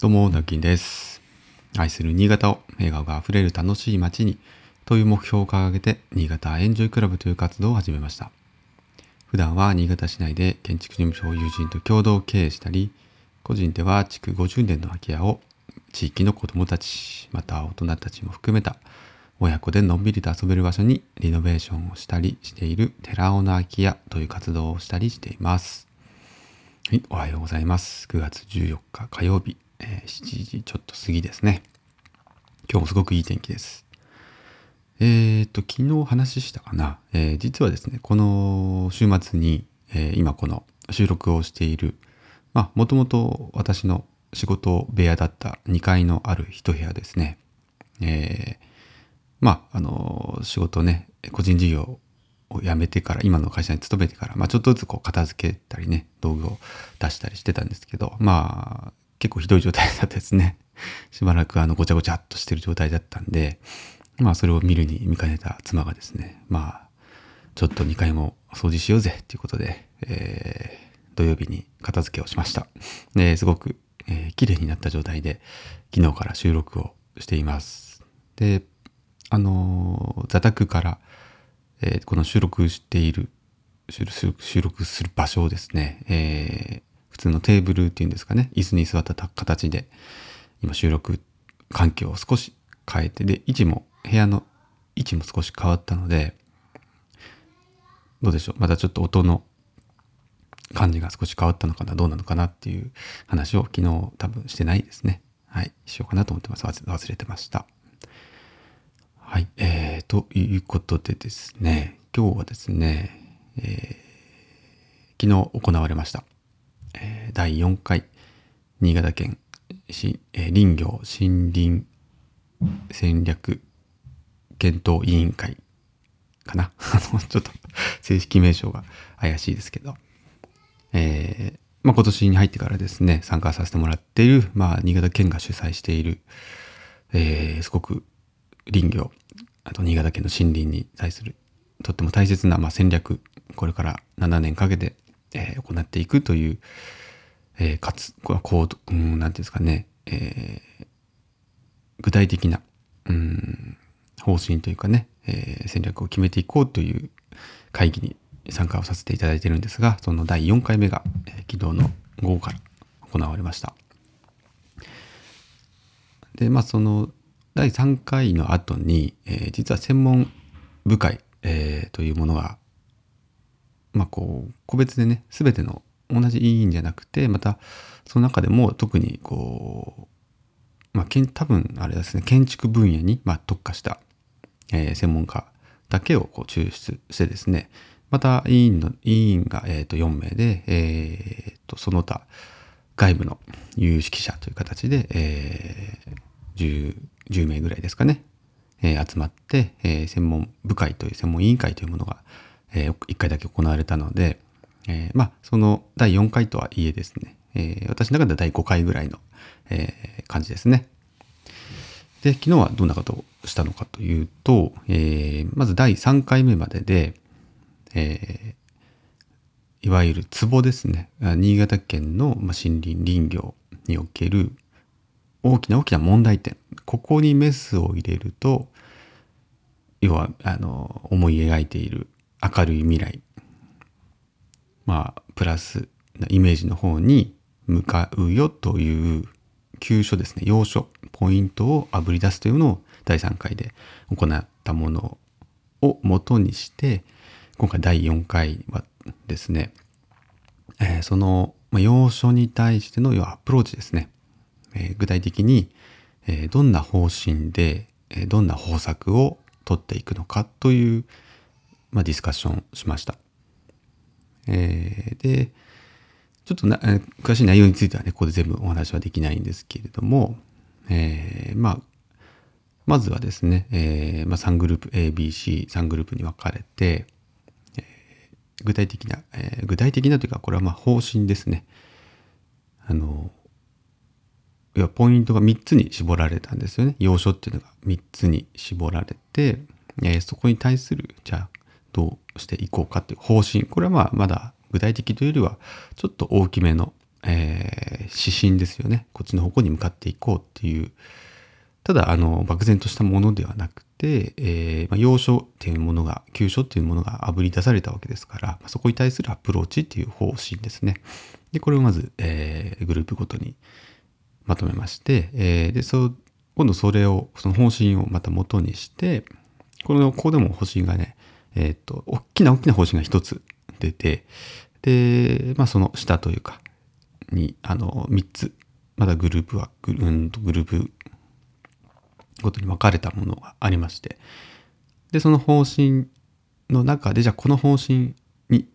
どうも、なきんです。愛する新潟を笑顔があふれる楽しい街にという目標を掲げて、新潟エンジョイクラブという活動を始めました。普段は新潟市内で建築事務所を友人と共同経営したり、個人では築50年の空き家を地域の子どもたち、また大人たちも含めた親子でのんびりと遊べる場所にリノベーションをしたりしている寺尾の空き家という活動をしたりしています。はい、おはようございます。9月14日火曜日、えー7時ちょっと過ぎですね。今日もすごくいい天気です。えーと、昨日話したかな、えー実はですね、この週末に、えー今この収録をしている、まあ、もともと私の仕事部屋だった2階のある一部屋ですね。えまあ、あの、仕事ね、個人事業を辞めてから、今の会社に勤めてから、まあ、ちょっとずつこう片付けたりね、道具を出したりしてたんですけど、まあ、結構ひどい状態だったですね。しばらくあの、ごちゃごちゃっとしてる状態だったんで、まあ、それを見るに見かねた妻がですね、まあ、ちょっと2階も掃除しようぜっていうことで、えー土曜日に片付けをしました。で、すごく、えー綺麗になった状態で、昨日から収録をしています。で、あのー座卓から、えーこの収録している収録する場所をですね、えー普通のテーブルっていうんですかね。椅子に座った形で今収録環境を少し変えてで位置も部屋の位置も少し変わったのでどうでしょう。またちょっと音の感じが少し変わったのかなどうなのかなっていう話を昨日多分してないですね。はい。しようかなと思ってます。忘れてました。はい、えー、ということでですね、今日はですね、えー昨日行われました、え第4回新潟県、林業森林戦略検討委員会かな、ちょっと正式名称が怪しいですけど、えーまあ、今年に入ってからですね、参加させてもらっている、まあ、新潟県が主催している、えーすごく林業、あと新潟県の森林に対するとっても大切な、まあ、戦略、これから7年かけて、えー行っていくという、えーかつ、これは行動、うん、なんていうんですかね、えー具体的な、うん、方針というかね、えー戦略を決めていこうという会議に参加をさせていただいてるんですが、その第4回目が、えー昨日の午後から行われました。で、まあ、その第3回の後に、えー実は専門部会、えーというものが、まあ、こう、個別でね、すべての同じ委員じゃなくて、また、その中でも特に、こう、まあ、多分、あれですね、建築分野に、まあ、特化した、えー専門家だけをこう抽出してですね、また委員の、委員が、えと4名で、えーとその他、外部の有識者という形で、えー 10, 10名ぐらいですかね、えー集まって、えー専門部会という専門委員会というものが、え1回だけ行われたので、えーまあその第4回とはいえですね、えー私の中では第5回ぐらいの、えー感じですね。で、昨日はどんなことをしたのかというと、えーまず第3回目までで、えーいわゆる壺ですね。新潟県の森林林業における大きな大きな問題点。ここにメスを入れると、要は、あの、思い描いている明るい未来。まあ、プラスなイメージの方に向かうよという急所ですね。要所、ポイントをあぶり出すというのを第3回で行ったものを元にして、今回第4回はですね、えーその、要所に対しての要はアプローチですね。えー具体的に、えーどんな方針で、えどんな方策を取っていくのかという、まあ、ディスカッションしました。えーで、ちょっとな、えー詳しい内容についてはね、ここで全部お話はできないんですけれども、えーまあ、まずはですね、えーまあ、3グループ A、B、C、3グループに分かれて、えー具体的な、えー具体的なというか、これはまあ方針ですね。あの、要はポイントが3つに絞られたんですよね。要所っていうのが3つに絞られて、えーそこに対する、じゃあ、どうしていこうかっていう方針。これはまあ、まだ具体的というよりは、ちょっと大きめの、えー、指針ですよね。こっちの方向に向かっていこうっていう、ただ、あの、漠然としたものではなくて、えー、まあ、要所っていうものが、急所っていうものがあぶり出されたわけですから、まあそこに対するアプローチっていう方針ですね。で、これをまず、えー、グループごとにまとめまして、えー、で、そう、今度それを、その方針をまた元にして、この、ここでも方針がね、えっ、と、大きな大きな方針が一つ出て、で、まあその下というか、に、あの、3つ、まだグループは、グルうんとグループごとに分かれたものがありまして、で、その方針の中で、じゃあこの方針に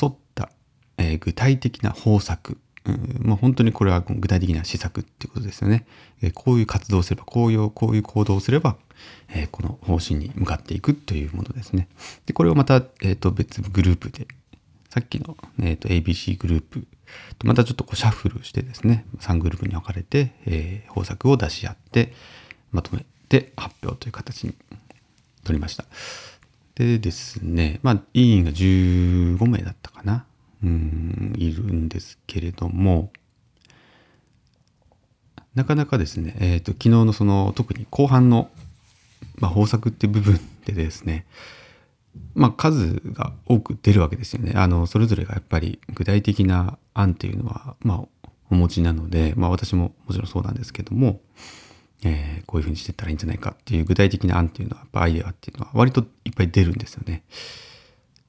沿った、えー、具体的な方策、うん、もう本当にこれは具体的な施策っていうことですよね。えー、こういう活動をすれば、こういう、こういう行動をすれば、えー、この方針に向かっていくというものですね。で、これをまた、えっ、と、別グループでさっきの、えーと、ABC グループとまたちょっとこうシャッフルしてですね3グループに分かれて、えー、方策を出し合ってまとめて発表という形に取りました。でですねまあ委員が15名だったかなうんいるんですけれどもなかなかですね、えーと、昨日のその特に後半の、まあ、方策って部分でですねまあ、数が多く出るわけですよね。あのそれぞれがやっぱり具体的な案っていうのは、まあ、お持ちなので、まあ、私ももちろんそうなんですけども、えー、こういうふうにしていったらいいんじゃないかっていう具体的な案っていうのはやっぱアイデアっていうのは割といっぱい出るんですよね。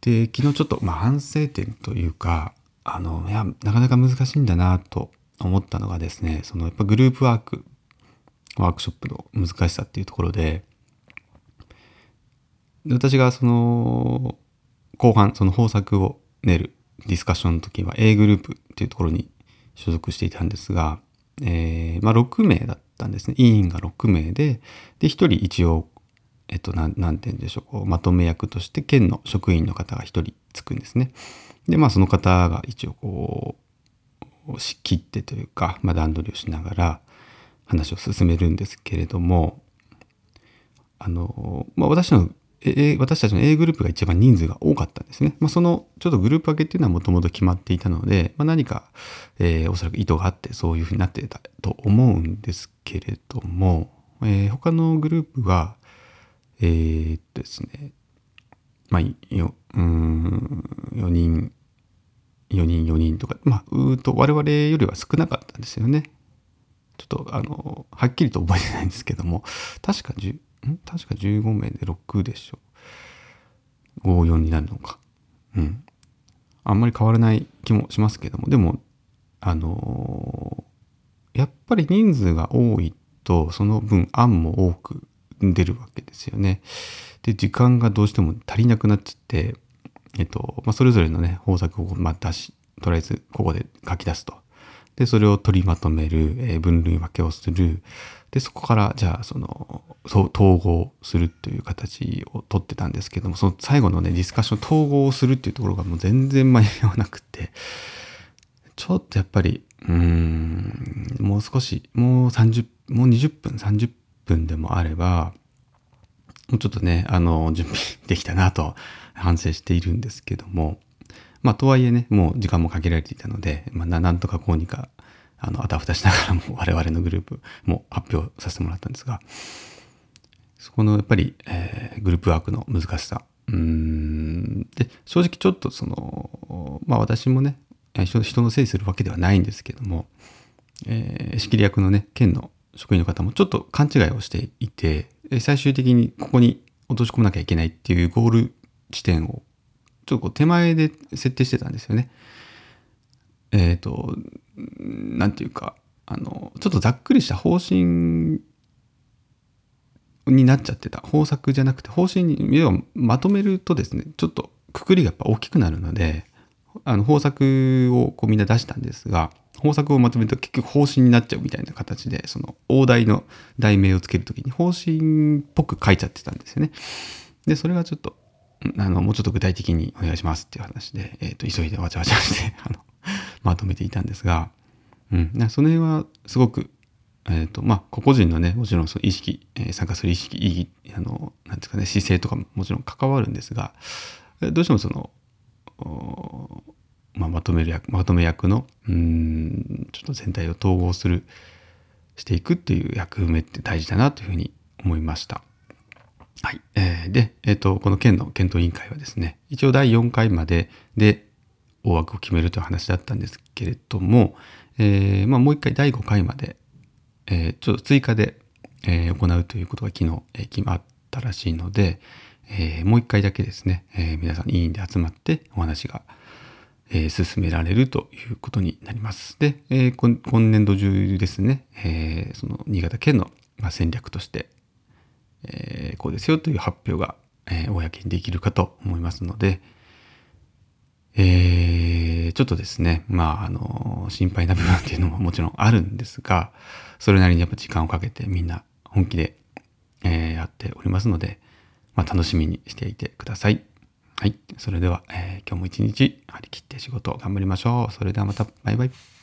で昨日ちょっと、まあ、反省点というかあのいやなかなか難しいんだなと思ったのがですねそのやっぱグループワークワークショップの難しさっていうところで私がその後半その方策を練るディスカッションの時は A グループっていうところに所属していたんですが、えー、まあ、6名だったんですね委員が6名でで1人一応えっと何て言うんでしょうこうまとめ役として県の職員の方が1人つくんですね。でまあその方が一応こう仕切ってというか、まあ、段取りをしながら話を進めるんですけれどもあの、まあ、私の私たちの A グループが一番人数が多かったんですね。まあ、そのちょっとグループ分けっていうのはもともと決まっていたので、まあ、何か、えー、おそらく意図があってそういうふうになってたと思うんですけれども、えー、他のグループは、えー、っとですね、まあ、ようん4人、4人、4人とか、まあ、うと我々よりは少なかったんですよね。ちょっと、あの、はっきりと覚えてないんですけども、確か10、ん？確か15名で6でしょ。54になるのか。うん。あんまり変わらない気もしますけども、でも、あのー、やっぱり人数が多いと、その分案も多く出るわけですよね。で、時間がどうしても足りなくなっちゃって、えっと、まあ、それぞれのね、方策をまあ出し、とりあえずここで書き出すと。で、それを取りまとめる、えー、分類分けをする。で、そこから、じゃあ、その、統合するという形をとってたんですけども、その最後のね、ディスカッション統合をするっていうところがもう全然間に合わなくて、ちょっとやっぱり、うん、もう少し、もう30、もう20分、30分でもあれば、もうちょっとね、あの、準備できたなと反省しているんですけども、まあ、とはいえね、もう時間も限られていたので、まあ、なんとかこうにか、あの、あたふたしながらも 我々のグループも発表させてもらったんですが、そこのやっぱり、えー、グループワークの難しさ。うん、で、正直ちょっとその、まあ私もね、人のせいするわけではないんですけども、えー、仕切り役のね、県の職員の方もちょっと勘違いをしていて、最終的にここに落とし込まなきゃいけないっていうゴール地点をちょっとこう手前で設定してたんですよね。えっ、ー、と、なんていうか、あの、ちょっとざっくりした方針になっちゃってた。方策じゃなくて、方針に、要はまとめるとですね、ちょっとくくりがやっぱ大きくなるので、あの方策をこうみんな出したんですが、方策をまとめると結局方針になっちゃうみたいな形で、その大台の題名をつけるときに方針っぽく書いちゃってたんですよね。で、それがちょっとあの、もうちょっと具体的にお願いしますっていう話で、えっ、ー、と、急いでわちゃわちゃして あの、まとめていたんですが、うん、その辺はすごく、えっ、ー、と、まあ、個々人のね、もちろんその意識、えー、参加する意識、意義、あの、なんですかね、姿勢とかももちろん関わるんですが、どうしてもその、まあ、まとめる役まとめ役のうんちょっと全体を統合するしていくっていう役目って大事だなというふうに思いました。はい。えー、で、えっ、ー、と、この県の検討委員会はですね、一応第4回までで大枠を決めるという話だったんですけれども、えー、まあ、もう一回第5回まで、えー、ちょっと追加で、えー、行うということが昨日、え、決まったらしいので、え、もう一回だけですね、え、皆さん委員で集まってお話が、え、進められるということになります。で、え、今年度中ですね、え、その新潟県の、ま、戦略として、え、こうですよという発表が、え、公にできるかと思いますので、えー、ちょっとですね、まあ、あの、心配な部分っていうのももちろんあるんですが、それなりにやっぱ時間をかけてみんな本気で、えー、やっておりますので、まあ、楽しみにしていてください。はい。それでは、えー、今日も一日張り切って仕事を頑張りましょう。それではまた、バイバイ。